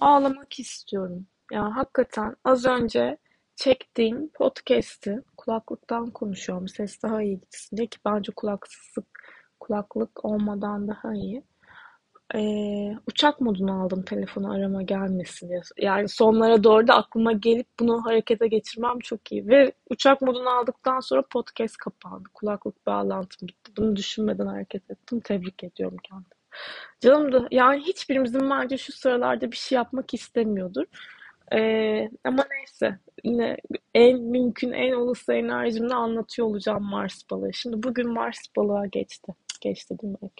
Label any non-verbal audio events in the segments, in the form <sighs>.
ağlamak istiyorum. Ya hakikaten az önce çektiğim podcast'i kulaklıktan konuşuyorum. Ses daha iyi gitsin diye ki bence kulaksızlık, kulaklık olmadan daha iyi. Ee, uçak modunu aldım telefonu arama gelmesin diye. Yani sonlara doğru da aklıma gelip bunu harekete geçirmem çok iyi. Ve uçak modunu aldıktan sonra podcast kapandı. Kulaklık bağlantım gitti. Bunu düşünmeden hareket ettim. Tebrik ediyorum kendimi. Canım da yani hiçbirimizin bence şu sıralarda bir şey yapmak istemiyordur. Ee, ama neyse yine en mümkün en olası enerjimle anlatıyor olacağım Mars balığı. Şimdi bugün Mars balığa geçti. Geçti değil mi?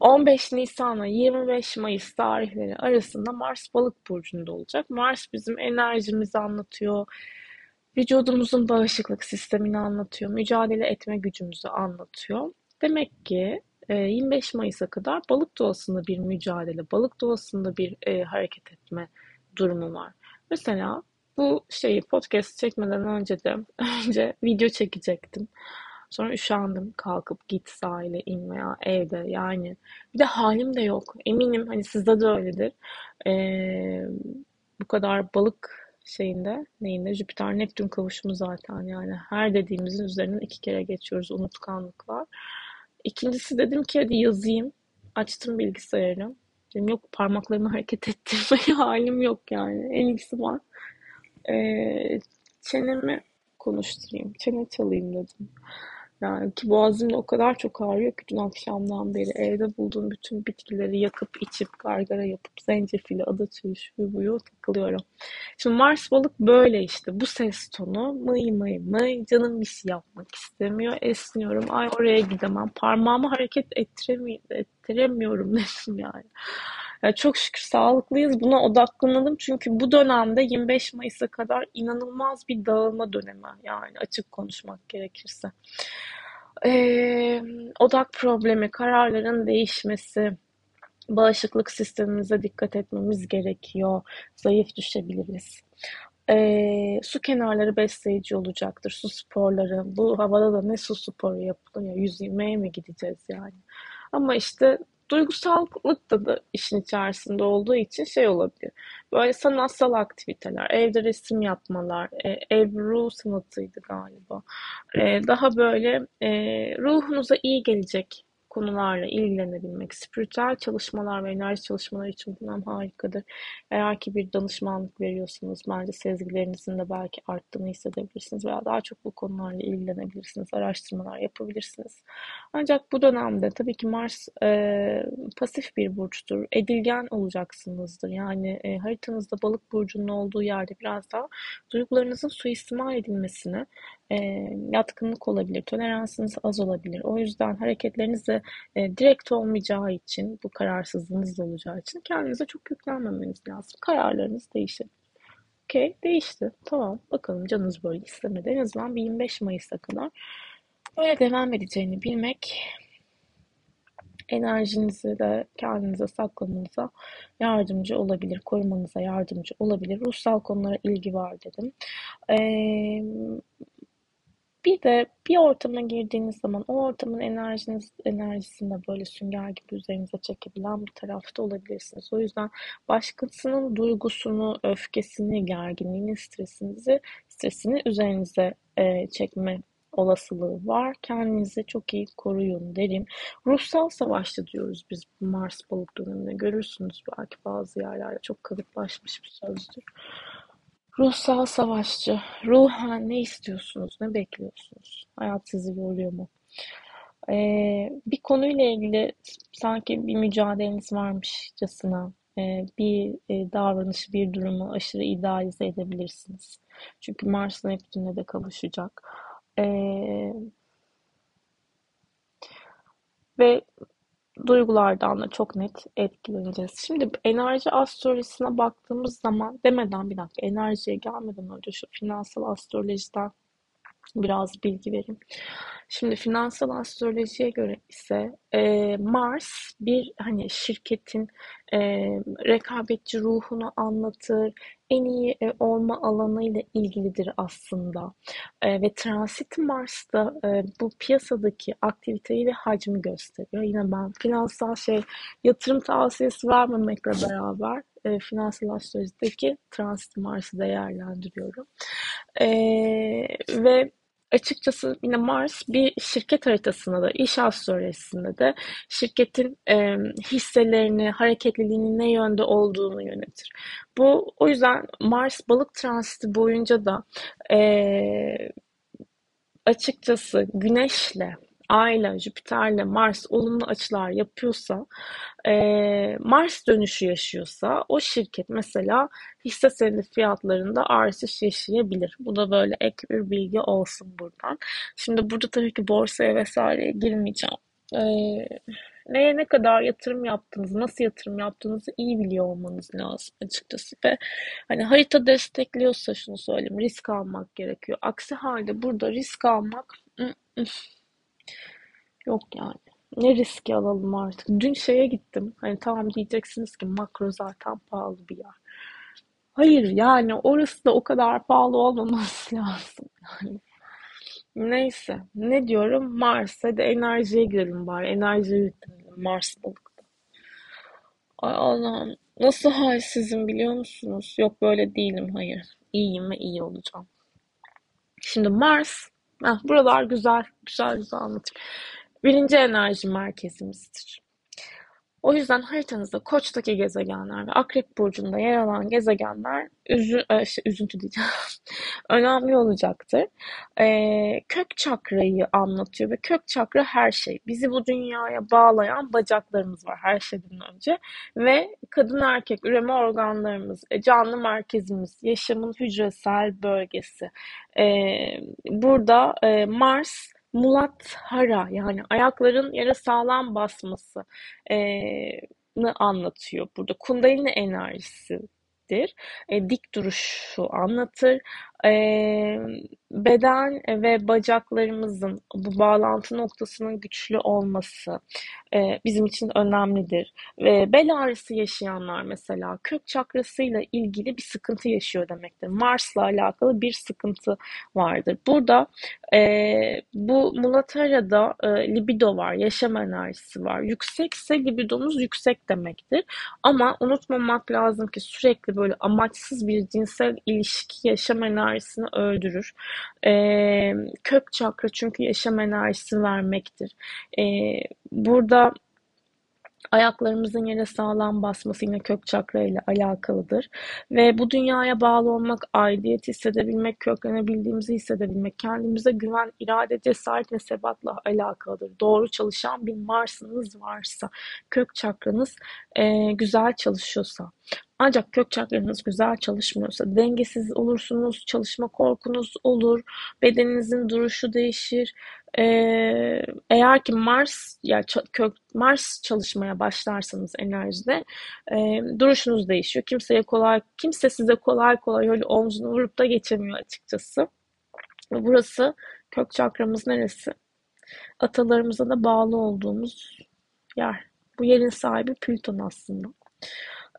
15 Nisan'a 25 Mayıs tarihleri arasında Mars balık burcunda olacak. Mars bizim enerjimizi anlatıyor. Vücudumuzun bağışıklık sistemini anlatıyor. Mücadele etme gücümüzü anlatıyor. Demek ki 25 Mayıs'a kadar balık doğasında bir mücadele, balık doğasında bir e, hareket etme durumu var. Mesela bu şeyi podcast çekmeden önce de <laughs> önce video çekecektim. Sonra üşendim kalkıp git sahile in veya evde yani. Bir de halim de yok. Eminim hani sizde de öyledir. Ee, bu kadar balık şeyinde neyinde Jüpiter Neptün kavuşumu zaten yani her dediğimizin üzerinden iki kere geçiyoruz unutkanlık var. İkincisi dedim ki hadi yazayım. Açtım bilgisayarı. Dedim yok parmaklarımı hareket <laughs> ettirmeye halim yok yani. En iyisi var. Ee, çenemi konuşturayım. Çene çalayım dedim. Yani ki boğazımda o kadar çok ağrıyor ki dün akşamdan beri evde bulduğum bütün bitkileri yakıp içip gargara yapıp zencefili, şuyu buyu takılıyorum. Şimdi Mars balık böyle işte bu ses tonu mıy mıy mıy canım bir şey yapmak istemiyor esniyorum ay oraya gidemem parmağımı hareket ettiremiyorum, ettiremiyorum <laughs> dedim yani. Çok şükür sağlıklıyız. Buna odaklanalım. Çünkü bu dönemde 25 Mayıs'a kadar inanılmaz bir dağılma dönemi. Yani açık konuşmak gerekirse. Ee, odak problemi, kararların değişmesi, bağışıklık sistemimize dikkat etmemiz gerekiyor. Zayıf düşebiliriz. Ee, su kenarları besleyici olacaktır. Su sporları. Bu havada da ne su sporu yapılıyor? Yüzmeye mi gideceğiz yani? Ama işte duygusallık da, da işin içerisinde olduğu için şey olabilir. Böyle sanatsal aktiviteler, evde resim yapmalar, e, ev ruh sanatıydı galiba. E, daha böyle e, ruhunuza iyi gelecek konularla ilgilenebilmek, spiritüel çalışmalar ve enerji çalışmaları için bunlar harikadır. Eğer ki bir danışmanlık veriyorsanız bence sezgilerinizin de belki arttığını hissedebilirsiniz veya daha çok bu konularla ilgilenebilirsiniz, araştırmalar yapabilirsiniz. Ancak bu dönemde tabii ki Mars e, pasif bir burçtur. Edilgen olacaksınızdır. Yani e, haritanızda balık burcunun olduğu yerde biraz daha duygularınızın suistimal edilmesine e, yatkınlık olabilir, toleransınız az olabilir. O yüzden hareketleriniz de e, direkt olmayacağı için, bu kararsızlığınız da olacağı için kendinize çok yüklenmemeniz lazım. Kararlarınız değişir. Okey, değişti. Tamam, bakalım canınız böyle istemedi. En azından bir 25 Mayıs'a kadar böyle devam edeceğini bilmek enerjinizi de kendinize saklamanıza yardımcı olabilir, korumanıza yardımcı olabilir. Ruhsal konulara ilgi var dedim. Ee, bir de bir ortama girdiğiniz zaman o ortamın enerjiniz, enerjisinde böyle sünger gibi üzerinize çekebilen bir tarafta olabilirsiniz. O yüzden başkasının duygusunu, öfkesini, gerginliğini, stresinizi, stresini üzerinize e, çekme olasılığı var. Kendinizi çok iyi koruyun derim. Ruhsal savaşçı diyoruz biz Mars balık döneminde. Görürsünüz belki bazı yerlerde çok kalıplaşmış bir sözdür. Ruhsal savaşçı. Ruhen ne istiyorsunuz? Ne bekliyorsunuz? Hayat sizi yoruyor mu? Ee, bir konuyla ilgili sanki bir mücadeleniz varmışçasına e, bir e, davranışı, bir durumu aşırı idealize edebilirsiniz. Çünkü Mars Neptün'le de kavuşacak. Ee, ve duygulardan da çok net etkileneceğiz. Şimdi enerji astrolojisine baktığımız zaman demeden bir dakika enerjiye gelmeden önce şu finansal astrolojiden biraz bilgi vereyim. Şimdi finansal astrolojiye göre ise e, Mars bir hani şirketin e, rekabetçi ruhunu anlatır, en iyi e, olma alanıyla ilgilidir aslında. E, ve transit Mars'ta e, bu piyasadaki aktiviteyi ve hacmi gösteriyor. Yine ben finansal şey yatırım tavsiyesi vermemekle beraber e, finansal astrolojideki transit Mars'ı değerlendiriyorum. E, ve açıkçası yine Mars bir şirket haritasında da, iş astrolojisinde de şirketin e, hisselerini, hareketliliğinin ne yönde olduğunu yönetir. Bu o yüzden Mars balık transiti boyunca da e, açıkçası Güneş'le Ay'la, Jüpiter'le Mars olumlu açılar yapıyorsa, e, Mars dönüşü yaşıyorsa o şirket mesela hisse senedi fiyatlarında artış yaşayabilir. Bu da böyle ek bir bilgi olsun buradan. Şimdi burada tabii ki borsaya vesaireye girmeyeceğim. E, neye ne kadar yatırım yaptığınızı, nasıl yatırım yaptığınızı iyi biliyor olmanız lazım açıkçası. Ve hani harita destekliyorsa şunu söyleyeyim, risk almak gerekiyor. Aksi halde burada risk almak Yok yani. Ne riski alalım artık. Dün şeye gittim. Hani tamam diyeceksiniz ki makro zaten pahalı bir yer. Hayır yani orası da o kadar pahalı olmaması <laughs> lazım. Yani. Neyse. Ne diyorum? Mars'a da enerjiye girelim bari. Enerjiye yüklenelim Mars balıkta. Ay Allah'ım. Nasıl halsizim biliyor musunuz? Yok böyle değilim. Hayır. İyiyim ve iyi olacağım. Şimdi Mars. Heh, buralar güzel. Güzel güzel anlatayım birinci enerji merkezimizdir. O yüzden haritanızda Koç'taki gezegenler ve Akrep Burcu'nda yer alan gezegenler üzü, e, işte, üzüntü diyeceğim. <laughs> önemli olacaktır. Ee, kök çakrayı anlatıyor ve kök çakra her şey. Bizi bu dünyaya bağlayan bacaklarımız var her şeyden önce ve kadın erkek üreme organlarımız, e, canlı merkezimiz, yaşamın hücresel bölgesi. Ee, burada e, Mars Muladhara yani ayakların yere sağlam basması anlatıyor burada. Kundalini enerjisidir. E, dik duruşu anlatır. Beden ve bacaklarımızın bu bağlantı noktasının güçlü olması bizim için önemlidir. Ve bel ağrısı yaşayanlar mesela kök çakrasıyla ilgili bir sıkıntı yaşıyor demektir. Mars'la alakalı bir sıkıntı vardır. Burada bu Mulatara'da libido var, yaşam enerjisi var. Yüksekse libidonuz yüksek demektir. Ama unutmamak lazım ki sürekli böyle amaçsız bir cinsel ilişki yaşam enerjisini öldürür. E, kök çakra çünkü yaşam enerjisi vermektir. E, burada ayaklarımızın yere sağlam basması yine kök çakra ile alakalıdır. Ve bu dünyaya bağlı olmak, aidiyet hissedebilmek, köklenebildiğimizi hissedebilmek, kendimize güven, irade, cesaret ve sebatla alakalıdır. Doğru çalışan bir Mars'ınız varsa, kök çakranız e, güzel çalışıyorsa. Ancak kök çakranız güzel çalışmıyorsa dengesiz olursunuz, çalışma korkunuz olur, bedeninizin duruşu değişir. Ee, eğer ki Mars ya kök Mars çalışmaya başlarsanız enerjide e, duruşunuz değişiyor. Kimseye kolay kimse size kolay kolay öyle omzunu vurup da geçemiyor açıkçası. Burası kök çakramız neresi? Atalarımıza da bağlı olduğumuz yer. Bu yerin sahibi Plüton aslında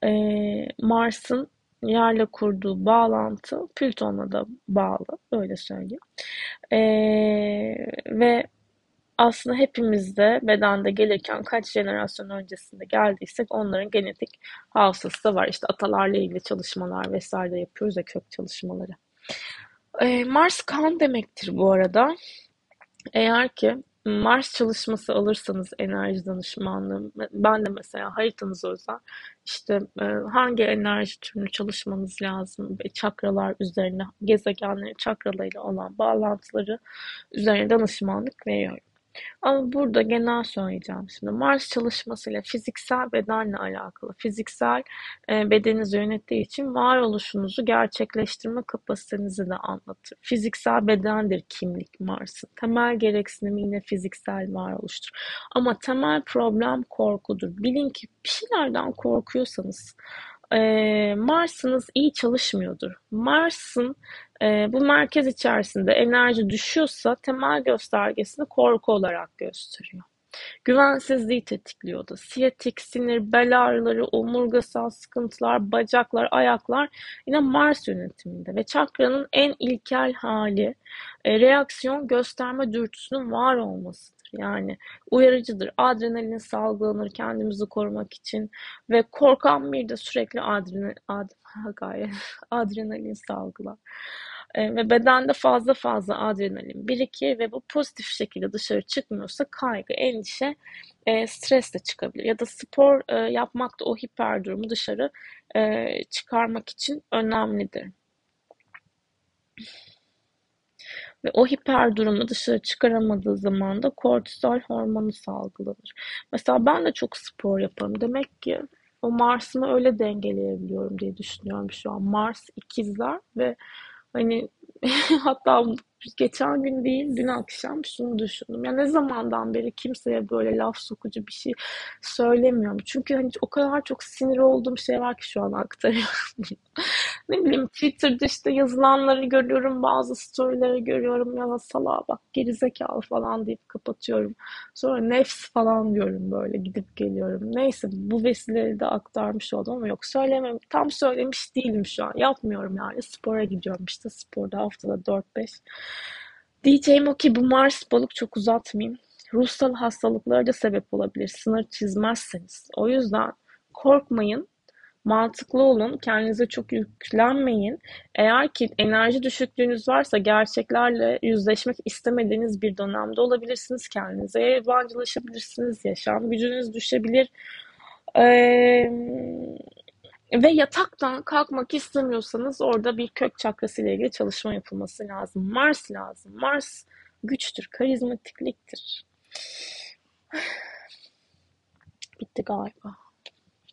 e, Mars'ın yerle kurduğu bağlantı Plüton'la da bağlı. Öyle söyleyeyim. E, ve aslında hepimiz de bedende gelirken kaç jenerasyon öncesinde geldiysek onların genetik hafızası da var. İşte atalarla ilgili çalışmalar vesaire yapıyoruz ya kök çalışmaları. E, Mars kan demektir bu arada. Eğer ki Mars çalışması alırsanız enerji danışmanlığı, ben de mesela haritanız özel işte e, hangi enerji türünü çalışmanız lazım çakralar üzerine, gezegenlerin çakralarıyla olan bağlantıları üzerine danışmanlık veriyorum. Ama burada genel söyleyeceğim şimdi. Mars çalışmasıyla fiziksel bedenle alakalı. Fiziksel e, bedeninizi yönettiği için varoluşunuzu gerçekleştirme kapasitenizi de anlatır. Fiziksel bedendir kimlik Mars'ın. Temel gereksinimi yine fiziksel varoluştur. Ama temel problem korkudur. Bilin ki bir şeylerden korkuyorsanız e, Mars'ınız iyi çalışmıyordur. Mars'ın e, bu merkez içerisinde enerji düşüyorsa temel göstergesini korku olarak gösteriyor. Güvensizliği tetikliyor da. Siyatik, sinir, bel ağrıları, omurgasal sıkıntılar, bacaklar, ayaklar yine Mars yönetiminde. Ve çakranın en ilkel hali e, reaksiyon gösterme dürtüsünün var olmasıdır. Yani uyarıcıdır. Adrenalin salgılanır kendimizi korumak için ve korkan bir de sürekli adrenalin, ad, <laughs> gayet, adrenalin salgılar. E, ve bedende fazla fazla adrenalin birikir ve bu pozitif şekilde dışarı çıkmıyorsa kaygı, endişe, e, stres de çıkabilir. Ya da spor e, yapmak da o hiper durumu dışarı e, çıkarmak için önemlidir. Ve o hiper durumu dışarı çıkaramadığı zaman da kortizol hormonu salgılanır. Mesela ben de çok spor yaparım. Demek ki o Mars'ımı öyle dengeleyebiliyorum diye düşünüyorum şu an. Mars ikizler ve hani <laughs> hatta geçen gün değil dün akşam şunu düşündüm. Ya ne zamandan beri kimseye böyle laf sokucu bir şey söylemiyorum. Çünkü hani o kadar çok sinir olduğum şey var ki şu an aktarıyorum. Ne bileyim Twitter'da işte yazılanları görüyorum, bazı storyleri görüyorum ya salağa bak gerizekalı falan deyip kapatıyorum. Sonra nefs falan diyorum böyle gidip geliyorum. Neyse bu vesileyle de aktarmış oldum ama yok söylemem. Tam söylemiş değilim şu an. Yapmıyorum yani. Spora gidiyorum işte sporda haftada 4-5. Diyeceğim o ki bu Mars balık çok uzatmayayım. Ruhsal hastalıklara da sebep olabilir sınır çizmezseniz. O yüzden korkmayın. Mantıklı olun. Kendinize çok yüklenmeyin. Eğer ki enerji düşüklüğünüz varsa gerçeklerle yüzleşmek istemediğiniz bir dönemde olabilirsiniz. Kendinize yabancılaşabilirsiniz. Yaşam gücünüz düşebilir. Ee, ve yataktan kalkmak istemiyorsanız orada bir kök çakrası ile ilgili çalışma yapılması lazım. Mars lazım. Mars güçtür, karizmatikliktir. <sighs> Bitti galiba.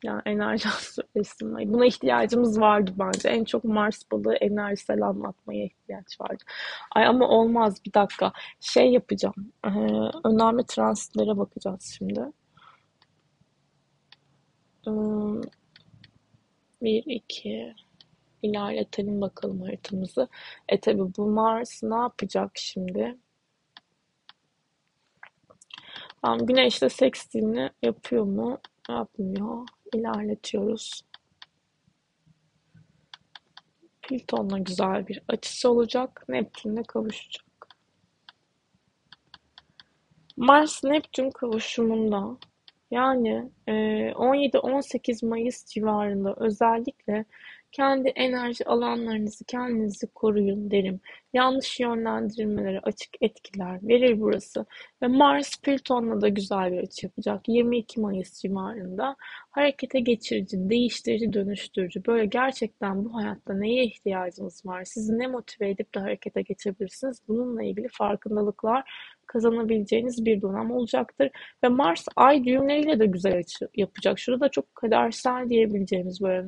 Yani enerji <laughs> söylesin. Buna ihtiyacımız vardı bence. En çok Mars balığı enerjisel anlatmaya ihtiyaç vardı. Ay ama olmaz bir dakika. Şey yapacağım. Ee, önemli transitlere bakacağız şimdi. Bir, iki. İlerletelim bakalım haritamızı. E tabi bu Mars ne yapacak şimdi? Tamam, Güneş'te sextilini yapıyor mu? Yapmıyor. İlerletiyoruz. Plüton'la güzel bir açısı olacak. Neptün'le kavuşacak. Mars-Neptün kavuşumunda yani 17-18 Mayıs civarında özellikle kendi enerji alanlarınızı kendinizi koruyun derim. Yanlış yönlendirilmelere açık etkiler verir burası. Ve Mars Plüton'la da güzel bir açı yapacak. 22 Mayıs civarında harekete geçirici, değiştirici, dönüştürücü. Böyle gerçekten bu hayatta neye ihtiyacınız var? Sizi ne motive edip de harekete geçebilirsiniz? Bununla ilgili farkındalıklar kazanabileceğiniz bir dönem olacaktır. Ve Mars ay düğümleriyle de güzel açı yapacak. Şurada da çok kadersel diyebileceğimiz böyle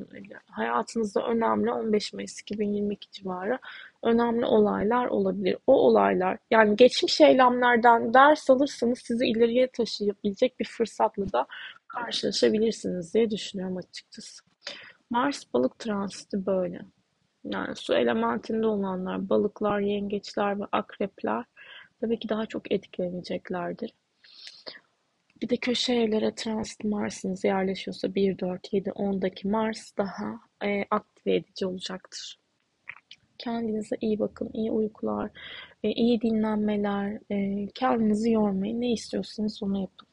hayatınızda önemli 15 Mayıs 2022 civarı önemli olaylar olabilir. O olaylar yani geçmiş eylemlerden ders alırsanız sizi ileriye taşıyabilecek bir fırsatla da karşılaşabilirsiniz diye düşünüyorum açıkçası. Mars balık transiti böyle. Yani su elementinde olanlar, balıklar, yengeçler ve akrepler tabii ki daha çok etkileneceklerdir. Bir de köşe evlere transit Mars'ınız yerleşiyorsa 1, 4, 7, 10'daki Mars daha e, aktive edici olacaktır. Kendinize iyi bakın, iyi uykular, e, iyi dinlenmeler, e, kendinizi yormayın. Ne istiyorsanız onu yapın.